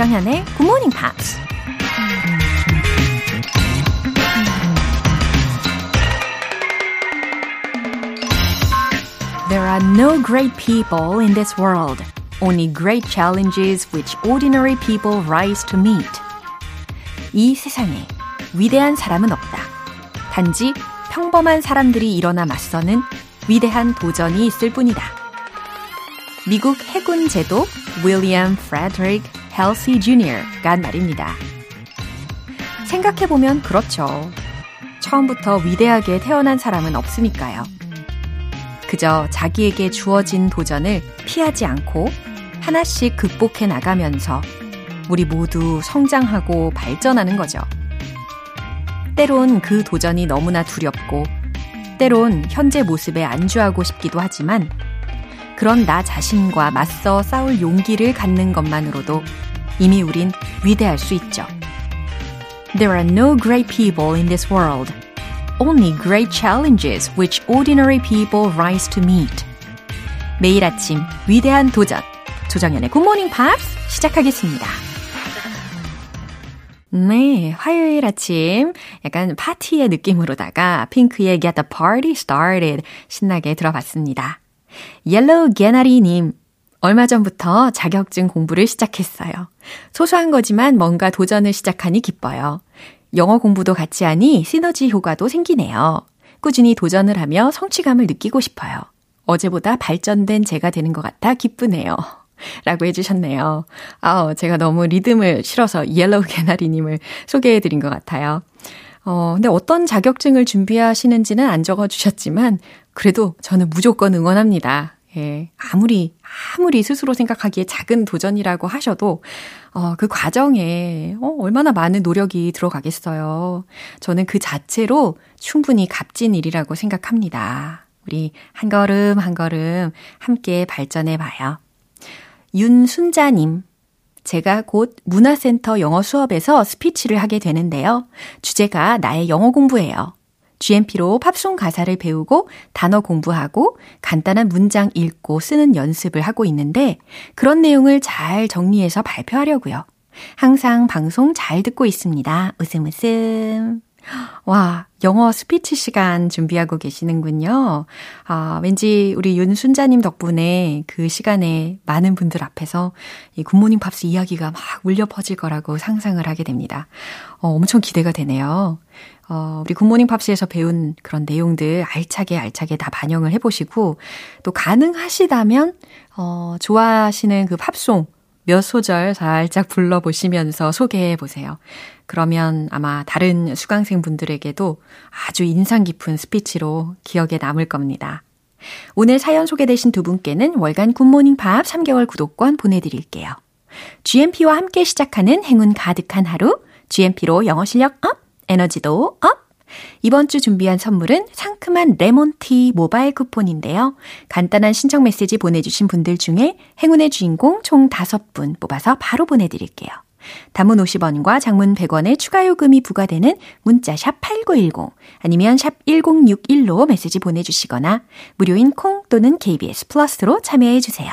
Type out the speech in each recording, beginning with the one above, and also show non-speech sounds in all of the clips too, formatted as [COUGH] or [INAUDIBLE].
조장현의 Good Morning Pops. There are no great people in this world, only great challenges which ordinary people rise to meet. 이 세상에 위대한 사람은 없다. 단지 평범한 사람들이 일어나 맞서는 위대한 도전이 있을 뿐이다. 미국 해군 제도 윌리엄 프레드릭 헬시 주니어가 말입니다. 생각해보면 그렇죠. 처음부터 위대하게 태어난 사람은 없으니까요. 그저 자기에게 주어진 도전을 피하지 않고 하나씩 극복해 나가면서 우리 모두 성장하고 발전하는 거죠. 때론 그 도전이 너무나 두렵고, 때론 현재 모습에 안주하고 싶기도 하지만, 그런 나 자신과 맞서 싸울 용기를 갖는 것만으로도 이미 우린 위대할 수 있죠. There are no great people in this world. only great challenges which ordinary people rise to meet. 매일 아침 위대한 도전. 조정연의 굿모닝 팝스 시작하겠습니다. 네, 화요일 아침 약간 파티의 느낌으로다가 핑크의 Get the Party Started 신나게 들어봤습니다. Yellow 개나리님, 얼마 전부터 자격증 공부를 시작했어요. 소소한 거지만 뭔가 도전을 시작하니 기뻐요. 영어 공부도 같이 하니 시너지 효과도 생기네요. 꾸준히 도전을 하며 성취감을 느끼고 싶어요. 어제보다 발전된 제가 되는 것 같아 기쁘네요. [LAUGHS] 라고 해주셨네요. 아, 제가 너무 리듬을 실어서 Yellow 개나리님을 소개해드린 것 같아요. 어, 근데 어떤 자격증을 준비하시는지는 안 적어주셨지만, 그래도 저는 무조건 응원합니다. 예, 아무리, 아무리 스스로 생각하기에 작은 도전이라고 하셔도, 어, 그 과정에, 어, 얼마나 많은 노력이 들어가겠어요. 저는 그 자체로 충분히 값진 일이라고 생각합니다. 우리 한 걸음 한 걸음 함께 발전해 봐요. 윤순자님. 제가 곧 문화센터 영어 수업에서 스피치를 하게 되는데요. 주제가 나의 영어 공부예요. GMP로 팝송 가사를 배우고 단어 공부하고 간단한 문장 읽고 쓰는 연습을 하고 있는데 그런 내용을 잘 정리해서 발표하려고요. 항상 방송 잘 듣고 있습니다. 웃음 웃음. 와, 영어 스피치 시간 준비하고 계시는군요. 아, 왠지 우리 윤순자님 덕분에 그 시간에 많은 분들 앞에서 이 Good Morning Pops 이야기가 막 울려 퍼질 거라고 상상을 하게 됩니다. 어, 엄청 기대가 되네요. 어, 우리 Good Morning Pops에서 배운 그런 내용들 알차게 알차게 다 반영을 해보시고 또 가능하시다면 어, 좋아하시는 그 팝송 몇 소절 살짝 불러보시면서 소개해 보세요. 그러면 아마 다른 수강생 분들에게도 아주 인상 깊은 스피치로 기억에 남을 겁니다. 오늘 사연 소개되신 두 분께는 월간 굿모닝 팝 3개월 구독권 보내드릴게요. GMP와 함께 시작하는 행운 가득한 하루, GMP로 영어 실력 up, 에너지도 up! 이번 주 준비한 선물은 상큼한 레몬티 모바일 쿠폰인데요. 간단한 신청 메시지 보내주신 분들 중에 행운의 주인공 총 5분 뽑아서 바로 보내드릴게요. 단문 50원과 장문 100원의 추가 요금이 부과되는 문자 샵 8910 아니면 샵 1061로 메시지 보내주시거나 무료인 콩 또는 KBS 플러스로 참여해 주세요.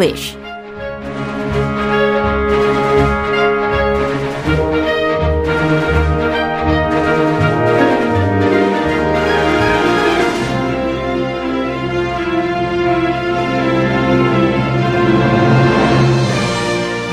English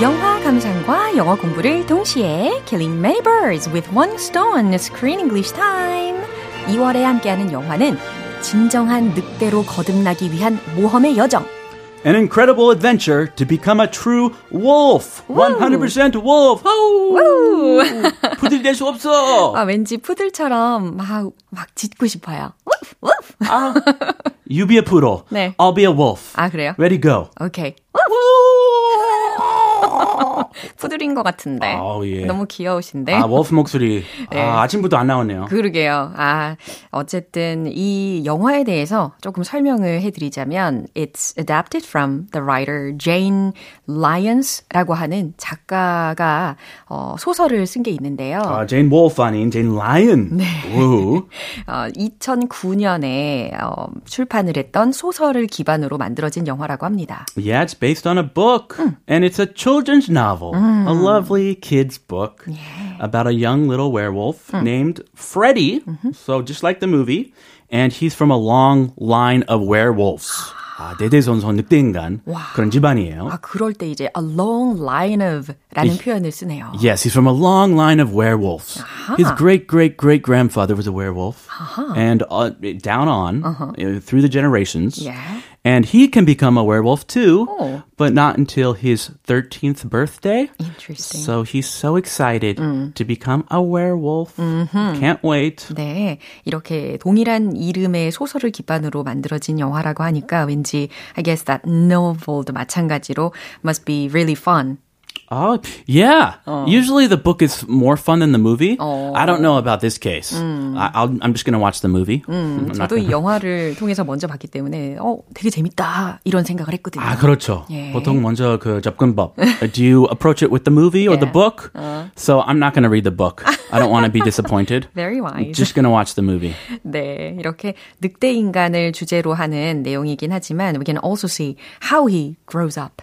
영화 감상과 영어 공부를 동시에 Killing Many Birds with One Stone Screen English Time 2월에 함께하는 영화는 진정한 늑대로 거듭나기 위한 모험의 여정 an incredible adventure to become a true wolf. 100% wolf. 우! 푸들이 될 수 없어. 아, 왠지 푸들처럼 막, 막 짖고 싶어요. 우프, 우프. 아, you be a poodle. 네. I'll be a wolf. 아, 그래요? Ready, go. 오케이. [LAUGHS] 푸들인 것 같은데. 아우, 예. 너무 귀여우신데. 아, wolf 목소리. [LAUGHS] 네. 아, 아침부터 안 나오네요. 그러게요. 아, 어쨌든 이 영화에 대해서 조금 설명을 해드리자면, it's adapted from the writer Jane Lyons라고 하는 작가가 어, 소설을 쓴 게 있는데요. 아, 제인 wolf 아닌 제인 lion. 네. 우. [LAUGHS] 어, 2009년에 어, 출판을 했던 소설을 기반으로 만들어진 영화라고 합니다. Yeah, it's based on a book, and it's a children's novel, a lovely kids book about a young little werewolf named Freddy. So just like the movie, and he's from a long line of werewolves. [GASPS] 아, 대대손손 늑대인간 그런 집안이에요. 아, 그럴 때 이제 a long line of 라는 표현을 쓰네요. Yes, he's from a long line of werewolves. His great great great grandfather was a werewolf, and uh, down on uh, through the generations. Yeah. And he can become a werewolf too, Oh. but not until his 13th birthday. Interesting. So he's so excited to become a werewolf. Can't wait. 네, 이렇게 동일한 이름의 소설을 기반으로 만들어진 영화라고 하니까 왠지 I guess that novel도 마찬가지로 must be really fun. Oh, yeah. Usually the book is more fun than the movie. Oh. I don't know about this case. I, I'll, I'm just going to watch the movie. I'm not 저도 gonna- 이 영화를 통해서 먼저 봤기 때문에 어 되게 재밌다 이런 생각을 했거든요. 아, 그렇죠. 예. 보통 먼저 그 접근법. [LAUGHS] Do you approach it with the movie or the Yeah. book? So I'm not going to read the book. I don't want to be disappointed. [LAUGHS] Very wise. Just going to watch the movie. 네, 이렇게 늑대 인간을 주제로 하는 내용이긴 하지만 we can also see how he grows up.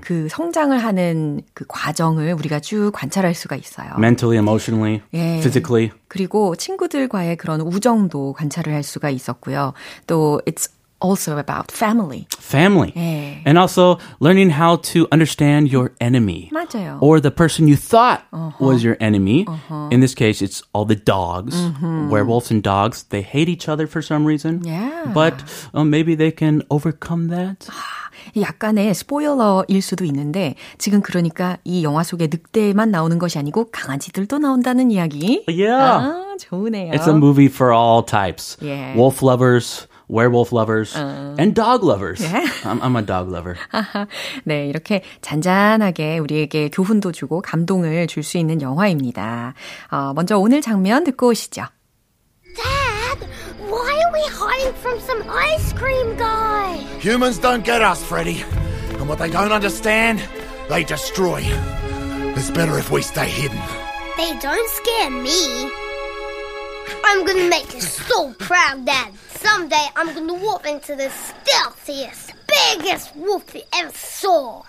그 성장을 하는 그 과정을 우리가 쭉 관찰할 수가 있어요. Mentally, emotionally, 예. physically. 그리고 친구들과의 그런 우정도 관찰을 할 수가 있었고요. 또 it's also about family. family. 예. And also learning how to understand your enemy. 맞아요. Or the person you thought was your enemy. In this case, it's all the dogs. Werewolves and dogs, they hate each other for some reason. Yeah. But uh, maybe they can overcome that. [SIGHS] 약간의 스포일러일 수도 있는데 지금 그러니까 이 영화 속에 늑대만 나오는 것이 아니고 강아지들도 나온다는 이야기. Yeah. 아, 좋으네요. It's a movie for all types. Yeah. Wolf lovers, werewolf lovers, and dog lovers. Yeah. [LAUGHS] I'm, I'm a dog lover. [LAUGHS] 네, 이렇게 잔잔하게 우리에게 교훈도 주고 감동을 줄 수 있는 영화입니다. 어, 먼저 오늘 장면 듣고 오시죠. Dad, why are we hiding from some ice cream guy? Humans don't get us, Freddy. And what they don't understand, they destroy. It's better if we stay hidden. They don't scare me. I'm gonna make you so proud, Dad. Someday I'm gonna walk into the stealthiest, biggest wolf you ever saw.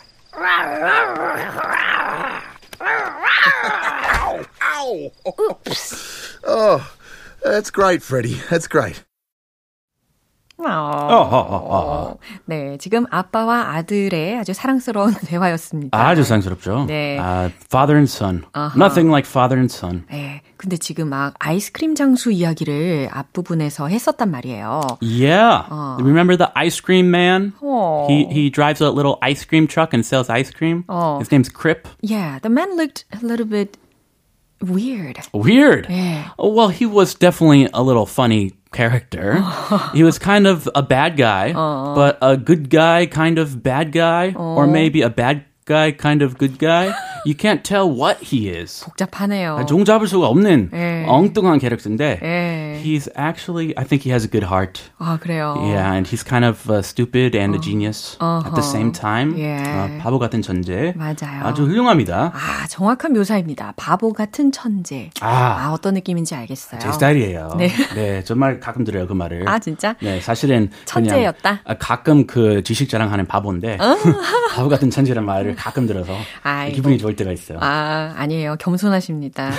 Ow! Oh, that's great, Freddy. That's great. 어, 네, 지금 아빠와 아들의 아주 사랑스러운 대화였습니다. [LAUGHS] 아주 상스럽죠. 네. Uh, father and son. Nothing like father and son. 네, 근데 지금 막 아이스크림 장수 이야기를 앞부분에서 했었단 말이에요. Yeah. Remember the ice cream man? Oh. He he drives a little ice cream truck and sells ice cream. Oh. His name's Crip. Yeah, the man looked a little bit weird. Weird. Yeah. Oh, well, he was definitely a little funny character. [LAUGHS] he was kind of a bad guy, but a good guy kind of bad guy, or maybe a bad guy kind of good guy. You can't tell what he is. 복잡하네요. 종 잡을 수가 없는 예. 엉뚱한 캐릭터인데 예. he's actually I think he has a good heart. 아, 그래요. Yeah, and he's kind of uh, stupid and a genius at the same time. 예. 어, 바보 같은 천재. 맞아요. 아주 훌륭합니다. 아, 정확한 묘사입니다. 바보 같은 천재. 아. 아, 어떤 느낌인지 알겠어요. 제 스타일이에요. 네. 네, 정말 가끔 들어요 그 말을. 아, 진짜? 네, 사실은 그냥 천재였다? 아, 가끔 그 지식 자랑하는 바보인데 [LAUGHS] 바보 같은 천재란 말을 가끔 들어서 아이고. 기분이 좋을 볼 때가 있어요. 아, 아니에요. 겸손하십니다.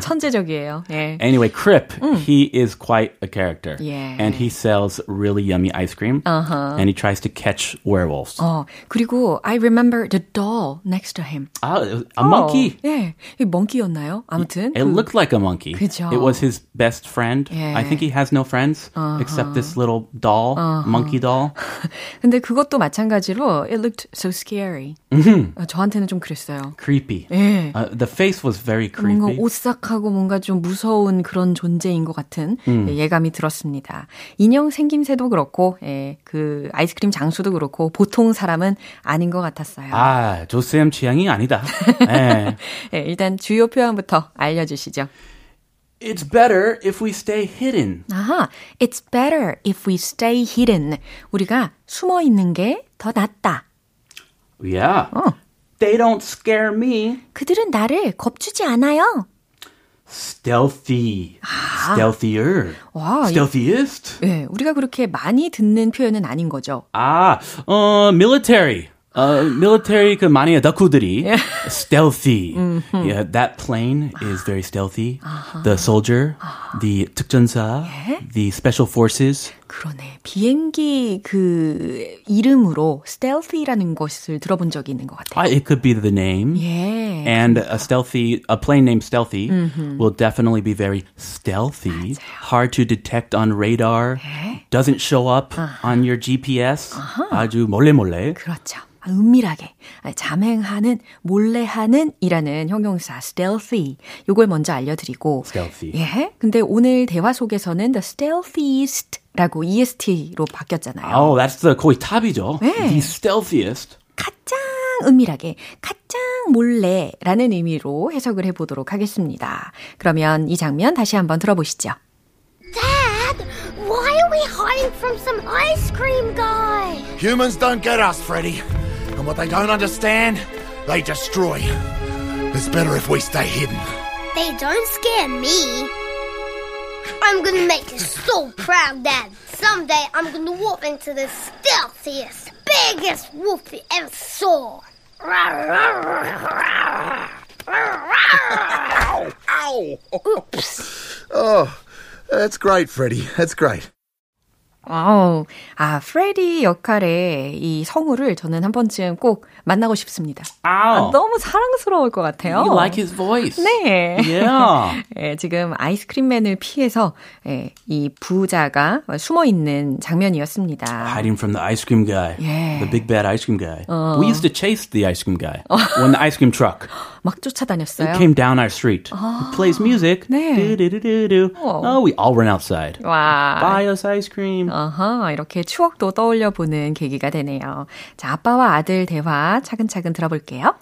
천재적이에요. 예. Anyway, Crip, he is quite a character. Yeah. And he sells really yummy ice cream. Uh-huh. And he tries to catch werewolves. 어, 그리고 I remember the doll next to him. Ah, a monkey. 어, 예. 이 멍키였나요? 아무튼. It 그- looked like a monkey. 그죠. It was his best friend. Yeah. I think he has no friends except this little doll, monkey doll. 근데 그것도 마찬가지로 it looked so scary. 어, 저한테는 좀 그랬어요. Creepy. 예. Uh, the face was very 뭔가 creepy. 오싹하고 뭔가 좀 무서운 그런 존재인 것 같은 음. 예, 예감이 들었습니다. 인형 생김새도 그렇고, 예, 그 아이스크림 장수도 그렇고 보통 사람은 아닌 것 같았어요. 아, 조쌤 취향이 아니다. 예. [LAUGHS] 예, 일단 주요 표현부터 알려주시죠. It's better if we stay hidden. 아하, it's better if we stay hidden. 우리가 숨어 있는 게 더 낫다. Yeah. 어. They don't scare me. 그들은 나를 겁주지 않아요. Stealthy. Stealthier. 와, 이- Stealthiest. 예, 우리가 그렇게 많이 듣는 표현은 아닌 거죠. 아, 어, military. 어, military 그 많이 덕후들이 stealthy. Yeah, that plane is very stealthy. The soldier, the 특전사, the special forces. 그러네. 비행기 그 이름으로 stealthy라는 것을 들어본 적이 있는 것 같아요. Ah, it could be the name. 예. And a stealthy, a plane named Stealthy will definitely be very stealthy, hard to detect on radar, doesn't show up on your GPS. 아주 몰래 몰래. 그렇죠. 아, 은밀하게 아, 잠행하는 몰래 하는 이라는 형용사 stealthy 요걸 먼저 알려드리고 Stealthy. 예 근데 오늘 대화 속에서는 the stealthiest 라고 est로 바뀌었잖아요 Oh, that's the 거의 탑이죠. 네. The stealthiest. 가장 은밀하게 가장 몰래라는 의미로 해석을 해보도록 하겠습니다 그러면 이 장면 다시 한번 들어보시죠 Dad, why are we hiding from some ice cream guy? Humans don't get us, Freddy. And what they don't understand, they destroy. It's better if we stay hidden. They don't scare me. I'm gonna make you so proud, Dad. Someday I'm gonna walk into the stealthiest, biggest wolf you ever saw. Ow! Oh, that's great, Freddy. That's great. 아우, 아, 프레디 역할의 이 성우를 저는 한 번쯤 꼭 만나고 싶습니다. 아. 너무 사랑스러울 것 같아요. You like his voice. 네. Yeah. 예, 지금 아이스크림맨을 피해서 예, 이 부자가 숨어 있는 장면이었습니다. Hiding from the ice cream guy. Yeah. The big bad ice cream guy. We used to chase the ice cream guy when the ice cream truck 막 쫓아다녔어요. came down our street. He plays music. 네. Do-do-do-do-do. Oh, we all ran outside. 와. Buy us ice cream. 어허, 이렇게 추억도 떠올려 보는 계기가 되네요. 자, 아빠와 아들 대화 차근차근 들어볼게요.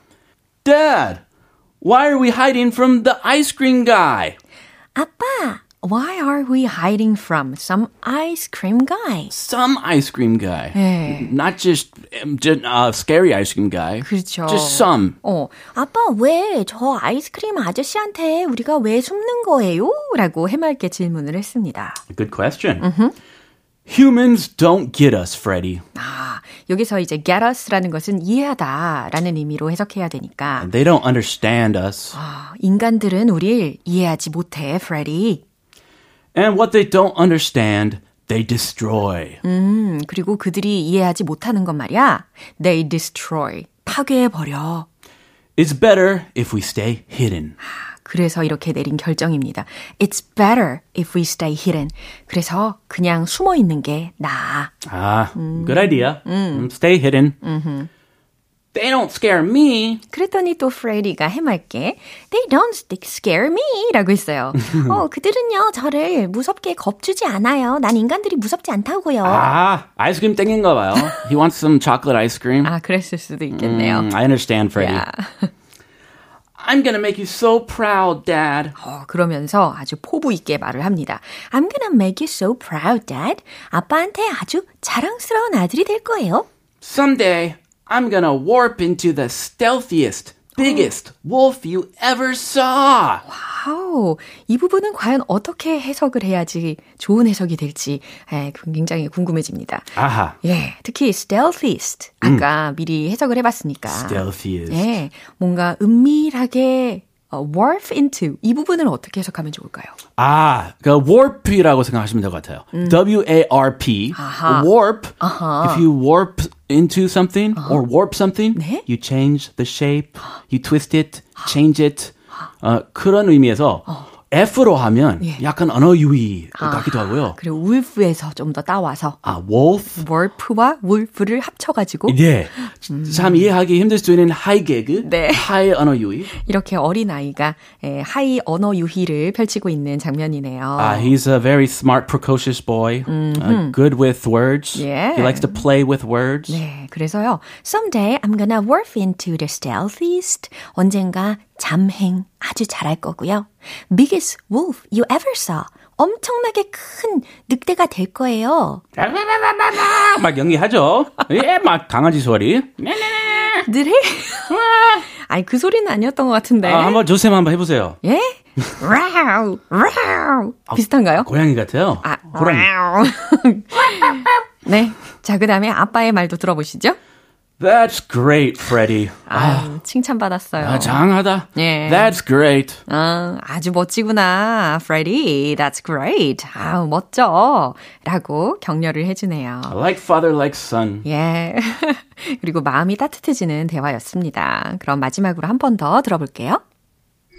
Dad, why are we hiding from the ice cream guy? 아빠, why are we hiding from some ice cream guy? Some ice cream guy. 네. Not just, um, just uh, scary ice cream guy. 그렇죠. Just some. 어, 아빠 왜 저 아이스크림 아저씨한테 우리가 왜 숨는 거예요? 라고 해맑게 질문을 했습니다. Good question. Humans don't get us, Freddy. 아, 여기서 이제 get us라는 것은 이해하다라는 의미로 해석해야 되니까 They don't understand us. 아, 인간들은 우리를 이해하지 못해, 프레디. And what they don't understand, they destroy. 음, 그리고 그들이 이해하지 못하는 것 말이야. They destroy. 파괴해버려. It's better if we stay hidden. 그래서 이렇게 내린 결정입니다. It's better if we stay hidden. 그래서 그냥 숨어 있는 게 나아. Ah, good idea. Mm, Stay hidden. They don't scare me. 그랬더니 또 프레디가 해맑게 They don't scare me 라고 했어요. 어, 그들은요, 저를 무섭게 겁주지 않아요. 난 인간들이 무섭지 않다고요. Ah, ice cream 땡긴가 봐요. He wants some chocolate ice cream. 아, 그랬을 수도 있겠네요. Mm, I understand, Freddy. 야. I'm gonna make you so proud, Dad. 어, 그러면서 아주 포부 있게 말을 합니다. I'm gonna make you so proud, Dad. 아빠한테 아주 자랑스러운 아들이 될 거예요. Someday, I'm gonna warp into the stealthiest, biggest wolf you ever saw. 와 우, 이 부분은 과연 어떻게 해석을 해야지 좋은 해석이 될지 예, 굉장히 궁금해집니다. 아하. 예, 특히 stealthiest 아까 미리 해석을 해 봤으니까. Stealthiest. 예, 뭔가 은밀하게 어, warp into 이 부분을 어떻게 해석하면 좋을까요? 아, 그 warp이라고 생각하시면 될 것 같아요. W-A-R-P. 아하. Warp. 아하. If you warp into something or warp something, 네? you change the shape, you twist it, change it. 어, 그런 의미에서 F로 하면 예. 약간 언어 유희 같기도 하고요. 그리고 wolf에서 좀 더 따와서 아, wolf. warp와 wolf를 합쳐 가지고 네. 참 이해하기 힘들 수 있는 high 개그, 네. high 언어 유희. 이렇게 어린 아이가 예, high 언어 유희를 펼치고 있는 장면이네요. Uh, he's a very smart, precocious boy. Uh, good with words. Yeah. He likes to play with words. 네, 그래서요. Someday I'm gonna warp into the stealthiest. 언젠가 잠행 아주 잘할 거고요. Biggest wolf you ever saw. 엄청나게 큰 늑대가 될 거예요. 막 연기하죠. 예, 막 강아지 소리. 늘 해? 아니 그 소리는 아니었던 것 같은데. 아, 한번 조쌤 한번 해보세요. 예? [LAUGHS] 라우 라우 비슷한가요? 고양이 같아요. 아. 라우. [LAUGHS] 네. 자, 그 다음에 아빠의 말도 들어보시죠. That's great, Freddy. 아, 칭찬받았어요. 아, 장하다. 예. That's great. 아, 아주 멋지구나, Freddy. That's great. 아, 멋져. 라고 격려를 해주네요. Like father, like son. 예. 그리고 마음이 따뜻해지는 대화였습니다. 그럼 마지막으로 한 번 더 들어볼게요.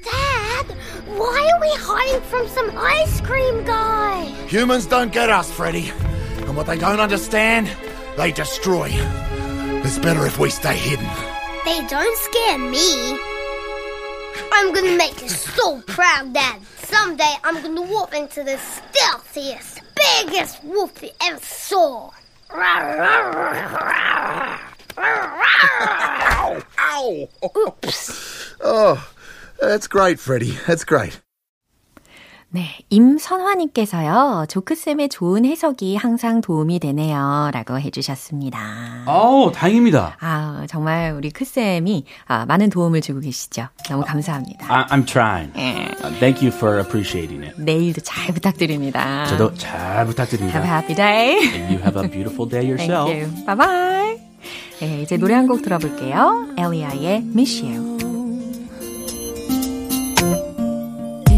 Dad, why are we hiding from some ice cream guy? Humans don't get us, Freddy. And what they don't understand, they destroy. It's better if we stay hidden. They don't scare me. I'm gonna make you so proud, Dad. Someday I'm gonna warp into the stealthiest, biggest wolf you ever saw. Ow! Oh, that's great, Freddy. That's great. 네, 임선화님께서요, 조크쌤의 좋은 해석이 항상 도움이 되네요. 라고 해주셨습니다. 어, 다행입니다. 아, 정말 우리 크쌤이 아, 많은 도움을 주고 계시죠. 너무 감사합니다. I, I'm trying. 예. Uh, thank you for appreciating it. 내일도 잘 부탁드립니다. 저도 잘 Have a 부탁드립니다. happy day. And you have a beautiful day [LAUGHS] Thank yourself. you. Bye bye. 네, 이제 노래 한 곡 들어볼게요. 엘리아의 Miss You.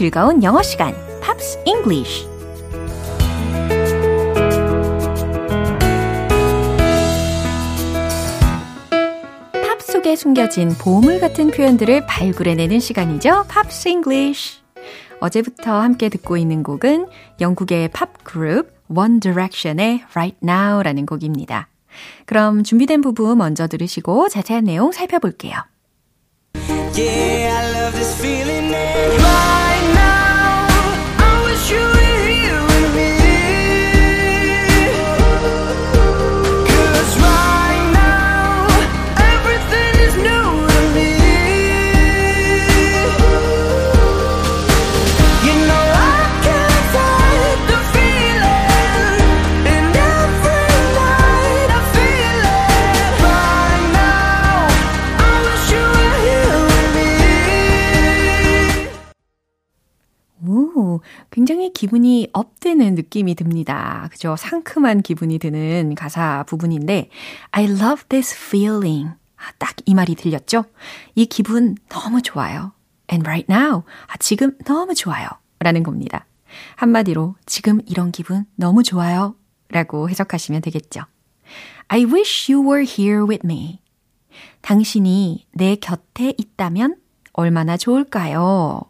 즐거운 영어 시간, Pops English. 팝 속에 숨겨진 보물 같은 표현들을 발굴해내는 시간이죠. Pops English. 어제부터 함께 듣고 있는 곡은 영국의 팝 그룹 One Direction의 Right Now라는 곡입니다. 그럼 준비된 부분 먼저 들으시고 자세한 내용 살펴볼게요. Yeah, I love this feeling. 굉장히 기분이 업되는 느낌이 듭니다. 그죠? 상큼한 기분이 드는 가사 부분인데, I love this feeling. 아, 딱 이 말이 들렸죠? 이 기분 너무 좋아요. And right now. 아, 지금 너무 좋아요. 라는 겁니다. 한마디로, 지금 이런 기분 너무 좋아요. 라고 해석하시면 되겠죠. I wish you were here with me. 당신이 내 곁에 있다면 얼마나 좋을까요?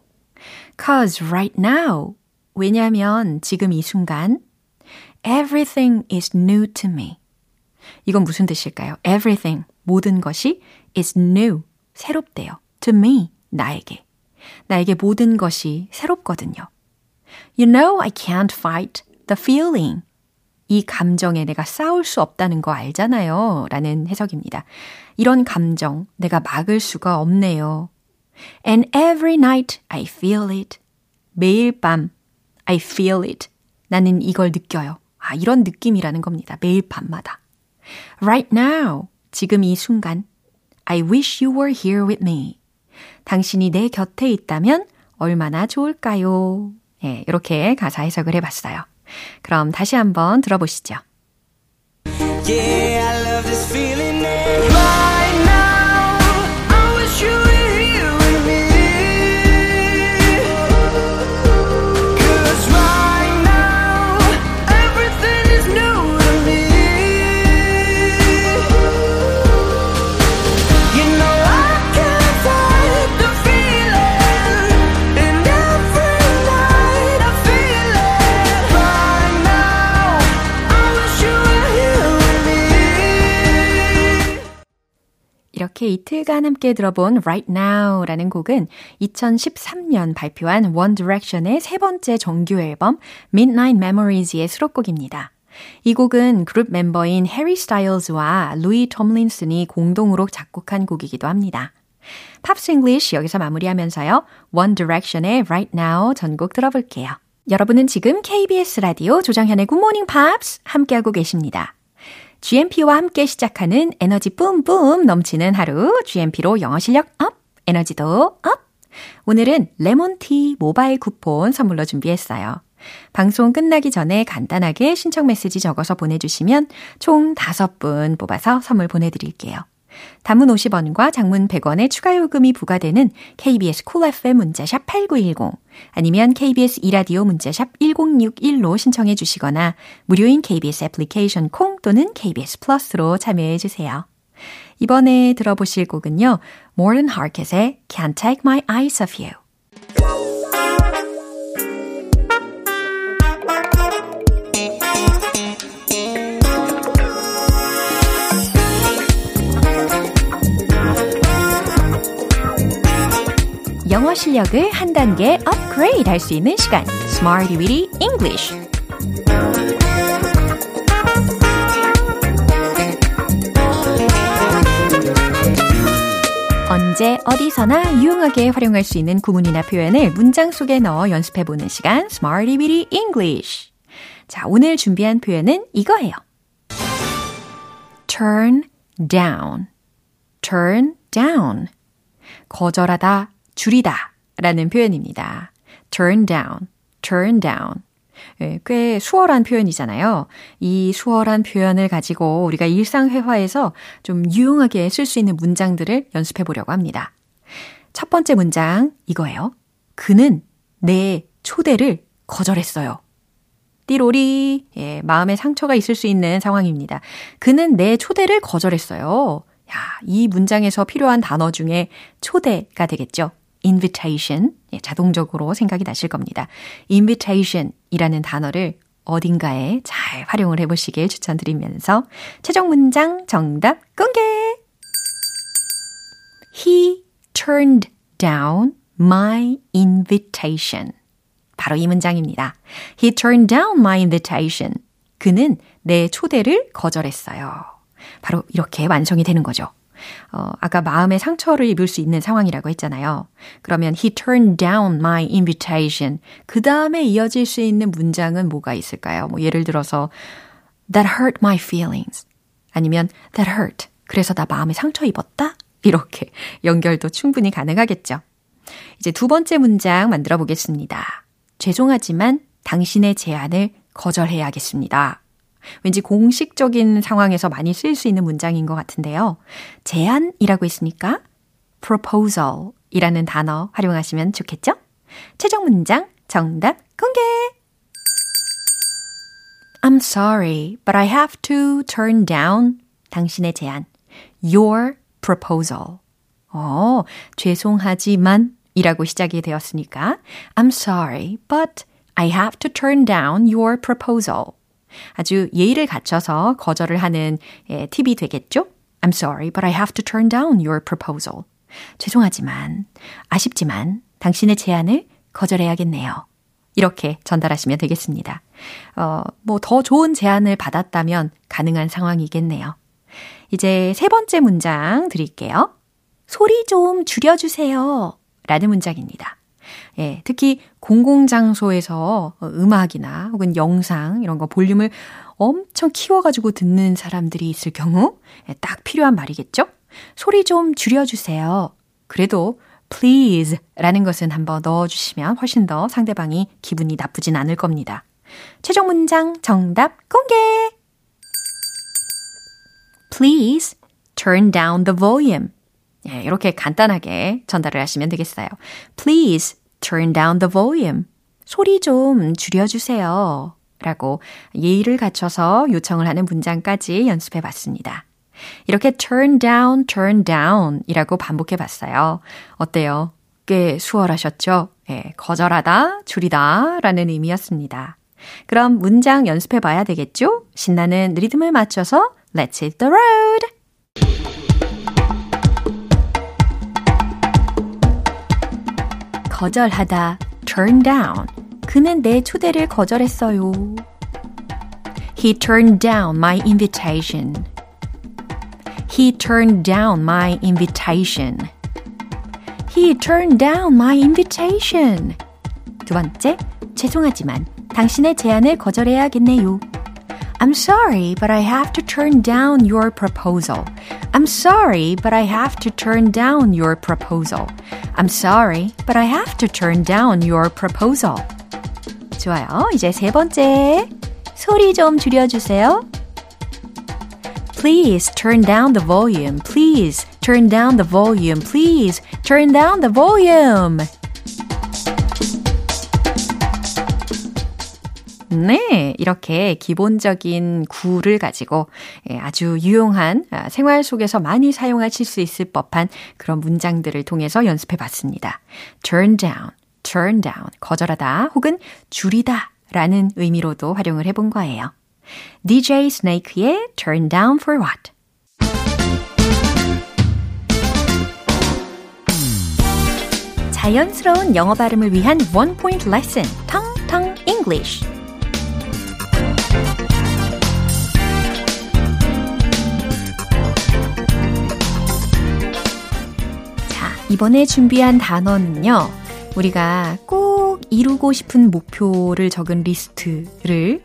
Cause right now. 왜냐면 지금 이 순간 everything is new to me. 이건 무슨 뜻일까요? everything, 모든 것이 is new, 새롭대요. to me, 나에게. 나에게 모든 것이 새롭거든요. You know I can't fight the feeling. 이 감정에 내가 싸울 수 없다는 거 알잖아요. 라는 해석입니다. 이런 감정 내가 막을 수가 없네요. And every night I feel it. 매일 밤 I feel it. 나는 이걸 느껴요. 아, 이런 느낌이라는 겁니다. 매일 밤마다. Right now. 지금 이 순간. I wish you were here with me. 당신이 내 곁에 있다면 얼마나 좋을까요? 예, 이렇게 가사 해석을 해봤어요. 그럼 다시 한번 들어보시죠. Yeah, 이렇게 이틀간 함께 들어본 Right Now라는 곡은 2013년 발표한 One Direction의 세 번째 정규 앨범 Midnight Memories의 수록곡입니다. 이 곡은 그룹 멤버인 해리 스타일즈와 루이 톰린슨이 공동으로 작곡한 곡이기도 합니다. Pops English 여기서 마무리하면서요. One Direction의 Right Now 전곡 들어볼게요. 여러분은 지금 KBS 라디오 조정현의 Good Morning Pops 함께하고 계십니다. GMP와 함께 시작하는 에너지 뿜뿜 넘치는 하루, GMP로 영어 실력 up, 에너지도 up! 오늘은 레몬티 모바일 쿠폰 선물로 준비했어요. 방송 끝나기 전에 간단하게 신청 메시지 적어서 보내주시면 총 5분 뽑아서 선물 보내드릴게요. 단문 50원과 장문 100원의 추가 요금이 부과되는 KBS cool FM 문자샵 8910 아니면 KBS 이라디오 문자샵 1061로 신청해 주시거나 무료인 KBS 애플리케이션 콩 또는 KBS 플러스로 참여해 주세요. 이번에 들어보실 곡은요. Morten Harkett의 Can't Take My Eyes Off You. 영어 실력을 한 단계 업그레이드 할 수 있는 시간. Smarty Weedy English. 언제 어디서나 유용하게 활용할 수 있는 구문이나 표현을 문장 속에 넣어 연습해 보는 시간 Smarty Weedy English. 자, 오늘 준비한 표현은 이거예요. turn down. turn down. 거절하다, 줄이다 라는 표현입니다. turn down, turn down. 예, 꽤 수월한 표현이잖아요. 이 수월한 표현을 가지고 우리가 일상회화에서 좀 유용하게 쓸 수 있는 문장들을 연습해 보려고 합니다. 첫 번째 문장 이거예요. 그는 내 초대를 거절했어요. 띠로리, 예, 마음에 상처가 있을 수 있는 상황입니다. 그는 내 초대를 거절했어요. 야, 이 문장에서 필요한 단어 중에 초대가 되겠죠. Invitation. 예, 자동적으로 생각이 나실 겁니다. invitation 이라는 단어를 어딘가에 잘 활용을 해보시길 추천드리면서 최종 문장 정답 공개! He turned down my invitation. 바로 이 문장입니다. He turned down my invitation. 그는 내 초대를 거절했어요. 바로 이렇게 완성이 되는 거죠. 어, 아까 마음에 상처를 입을 수 있는 상황이라고 했잖아요. 그러면 he turned down my invitation. 그 다음에 이어질 수 있는 문장은 뭐가 있을까요? 뭐 예를 들어서 that hurt my feelings. 아니면 that hurt. 그래서 나 마음에 상처 입었다? 이렇게 [LAUGHS] 연결도 충분히 가능하겠죠. 이제 두 번째 문장 만들어 보겠습니다. 죄송하지만 당신의 제안을 거절해야겠습니다. 왠지 공식적인 상황에서 많이 쓰일 수 있는 문장인 것 같은데요. 제안이라고 했으니까 proposal 이라는 단어 활용하시면 좋겠죠? 최종 문장 정답 공개! I'm sorry, but I have to turn down 당신의 제안. Your proposal. 어, 죄송하지만 이라고 시작이 되었으니까 I'm sorry, but I have to turn down your proposal. 아주 예의를 갖춰서 거절을 하는 예, 팁이 되겠죠? I'm sorry, but I have to turn down your proposal. 죄송하지만, 아쉽지만 당신의 제안을 거절해야겠네요. 이렇게 전달하시면 되겠습니다. 어, 뭐 더 좋은 제안을 받았다면 가능한 상황이겠네요. 이제 세 번째 문장 드릴게요. 소리 좀 줄여주세요. 라는 문장입니다. 예, 특히 공공장소에서 음악이나 혹은 영상 이런 거 볼륨을 엄청 키워가지고 듣는 사람들이 있을 경우 예, 딱 필요한 말이겠죠? 소리 좀 줄여주세요. 그래도 please 라는 것은 한번 넣어주시면 훨씬 더 상대방이 기분이 나쁘진 않을 겁니다. 최종 문장 정답 공개! Please turn down the volume. 예, 이렇게 간단하게 전달을 하시면 되겠어요. Please turn down the volume. 소리 좀 줄여주세요. 라고 예의를 갖춰서 요청을 하는 문장까지 연습해 봤습니다. 이렇게 turn down, turn down 이라고 반복해 봤어요. 어때요? 꽤 수월하셨죠? 예, 거절하다, 줄이다 라는 의미였습니다. 그럼 문장 연습해 봐야 되겠죠? 신나는 리듬을 맞춰서 Let's hit the road! 거절하다, turn down. 그는 내 초대를 거절했어요. He turned down my invitation. He turned down my invitation. He turned down my invitation. 두 번째, 죄송하지만 당신의 제안을 거절해야겠네요. I'm sorry, but I have to turn down your proposal. I'm sorry, but I have to turn down your proposal. I'm sorry, but I have to turn down your proposal. 좋아요. 이제 세 번째. 소리 좀 줄여주세요. Please turn down the volume. Please turn down the volume. Please turn down the volume. 네, 이렇게 기본적인 구를 가지고 예, 아주 유용한 아, 생활 속에서 많이 사용하실 수 있을 법한 그런 문장들을 통해서 연습해 봤습니다. turn down, turn down, 거절하다 혹은 줄이다 라는 의미로도 활용을 해본 거예요. DJ Snake의 turn down for what? 자연스러운 영어 발음을 위한 원 포인트 레슨, 텅텅 English. 이번에 준비한 단어는요. 우리가 꼭 이루고 싶은 목표를 적은 리스트를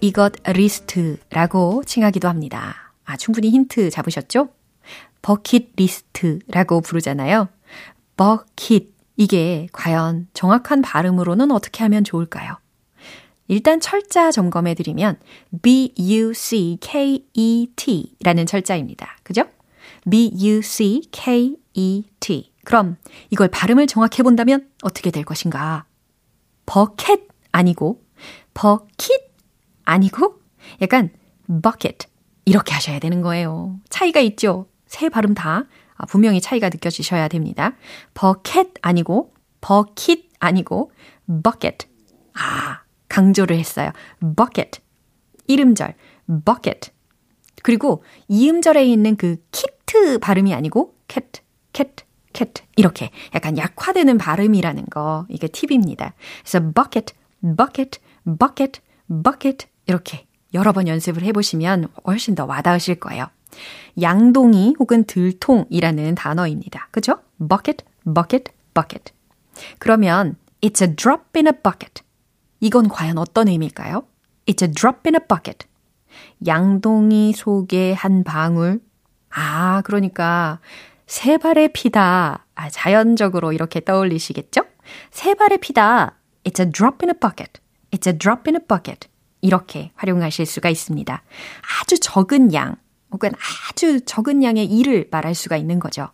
이것 리스트라고 칭하기도 합니다. 아, 충분히 힌트 잡으셨죠? 버킷 리스트라고 부르잖아요. 버킷. 이게 과연 정확한 발음으로는 어떻게 하면 좋을까요? 일단 철자 점검해 드리면 B-U-C-K-E-T 라는 철자입니다. 그죠? B-U-C-K-E-T. 그럼 이걸 발음을 정확해 본다면 어떻게 될 것인가? 버켓 아니고 버킷 아니고 약간 bucket 이렇게 하셔야 되는 거예요. 차이가 있죠? 세 발음 다 아, 분명히 차이가 느껴지셔야 됩니다. 버켓 아니고 버킷 아니고 bucket. 아, 강조를 했어요. bucket. 이름절 bucket. 그리고 이음절에 있는 그 키트 발음이 아니고 cat, cat, cat 이렇게 약간 약화되는 발음이라는 거 이게 팁입니다. 그래서 bucket, bucket, bucket, bucket 이렇게 여러 번 연습을 해보시면 훨씬 더 와닿으실 거예요. 양동이 혹은 들통이라는 단어입니다. 그죠? bucket, bucket, bucket. 그러면 it's a drop in a bucket. 이건 과연 어떤 의미일까요? It's a drop in a bucket. 양동이 속에 한 방울. 아, 그러니까 세 발의 피다. 아, 자연적으로 이렇게 떠올리시겠죠? 세 발의 피다. It's a drop in a bucket. It's a drop in a bucket. 이렇게 활용하실 수가 있습니다. 아주 적은 양, 혹은 아주 적은 양의 일을 말할 수가 있는 거죠.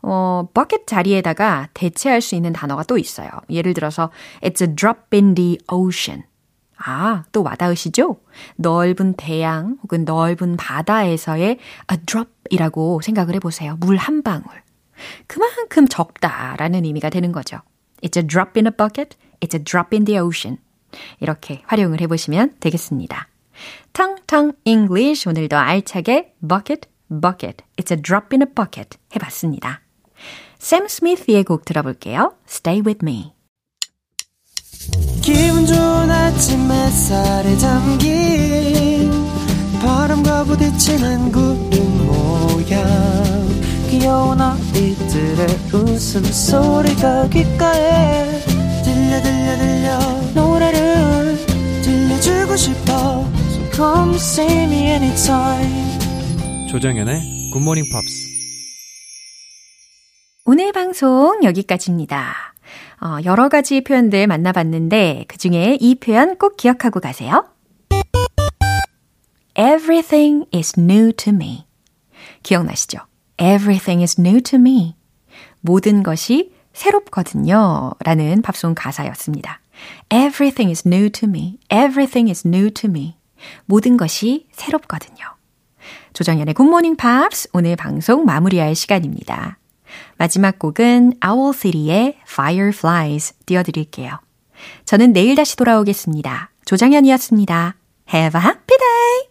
어, bucket 자리에다가 대체할 수 있는 단어가 또 있어요. 예를 들어서, it's a drop in the ocean. 아, 또 와닿으시죠? 넓은 대양 혹은 넓은 바다에서의 a drop 이라고 생각을 해보세요. 물 한 방울. 그만큼 적다라는 의미가 되는 거죠. It's a drop in a bucket. It's a drop in the ocean. 이렇게 활용을 해보시면 되겠습니다. 텅텅 English 오늘도 알차게 bucket, bucket. It's a drop in a bucket 해봤습니다. 샘 스미스의 곡 들어볼게요. Stay with me. 기분 좋은 아침 햇살에 담긴 바람과 부딪히는 구름 귀여운 아이들의 웃음소리가 귓가에 들려 들려 들려 노래를 들려주고 싶어 So come see me anytime 조정연의 굿모닝 팝스 오늘 방송 여기까지입니다. 어, 여러 가지 표현들 만나봤는데 그 중에 이 표현 꼭 기억하고 가세요. Everything is new to me. 기억나시죠? Everything is new to me. 모든 것이 새롭거든요. 라는 팝송 가사였습니다. Everything is new to me. Everything is new to me. 모든 것이 새롭거든요. 조정연의 굿모닝 팝스 오늘 방송 마무리할 시간입니다. 마지막 곡은 Owl City의 Fireflies 띄워드릴게요. 저는 내일 다시 돌아오겠습니다. 조정연이었습니다. Have a happy day!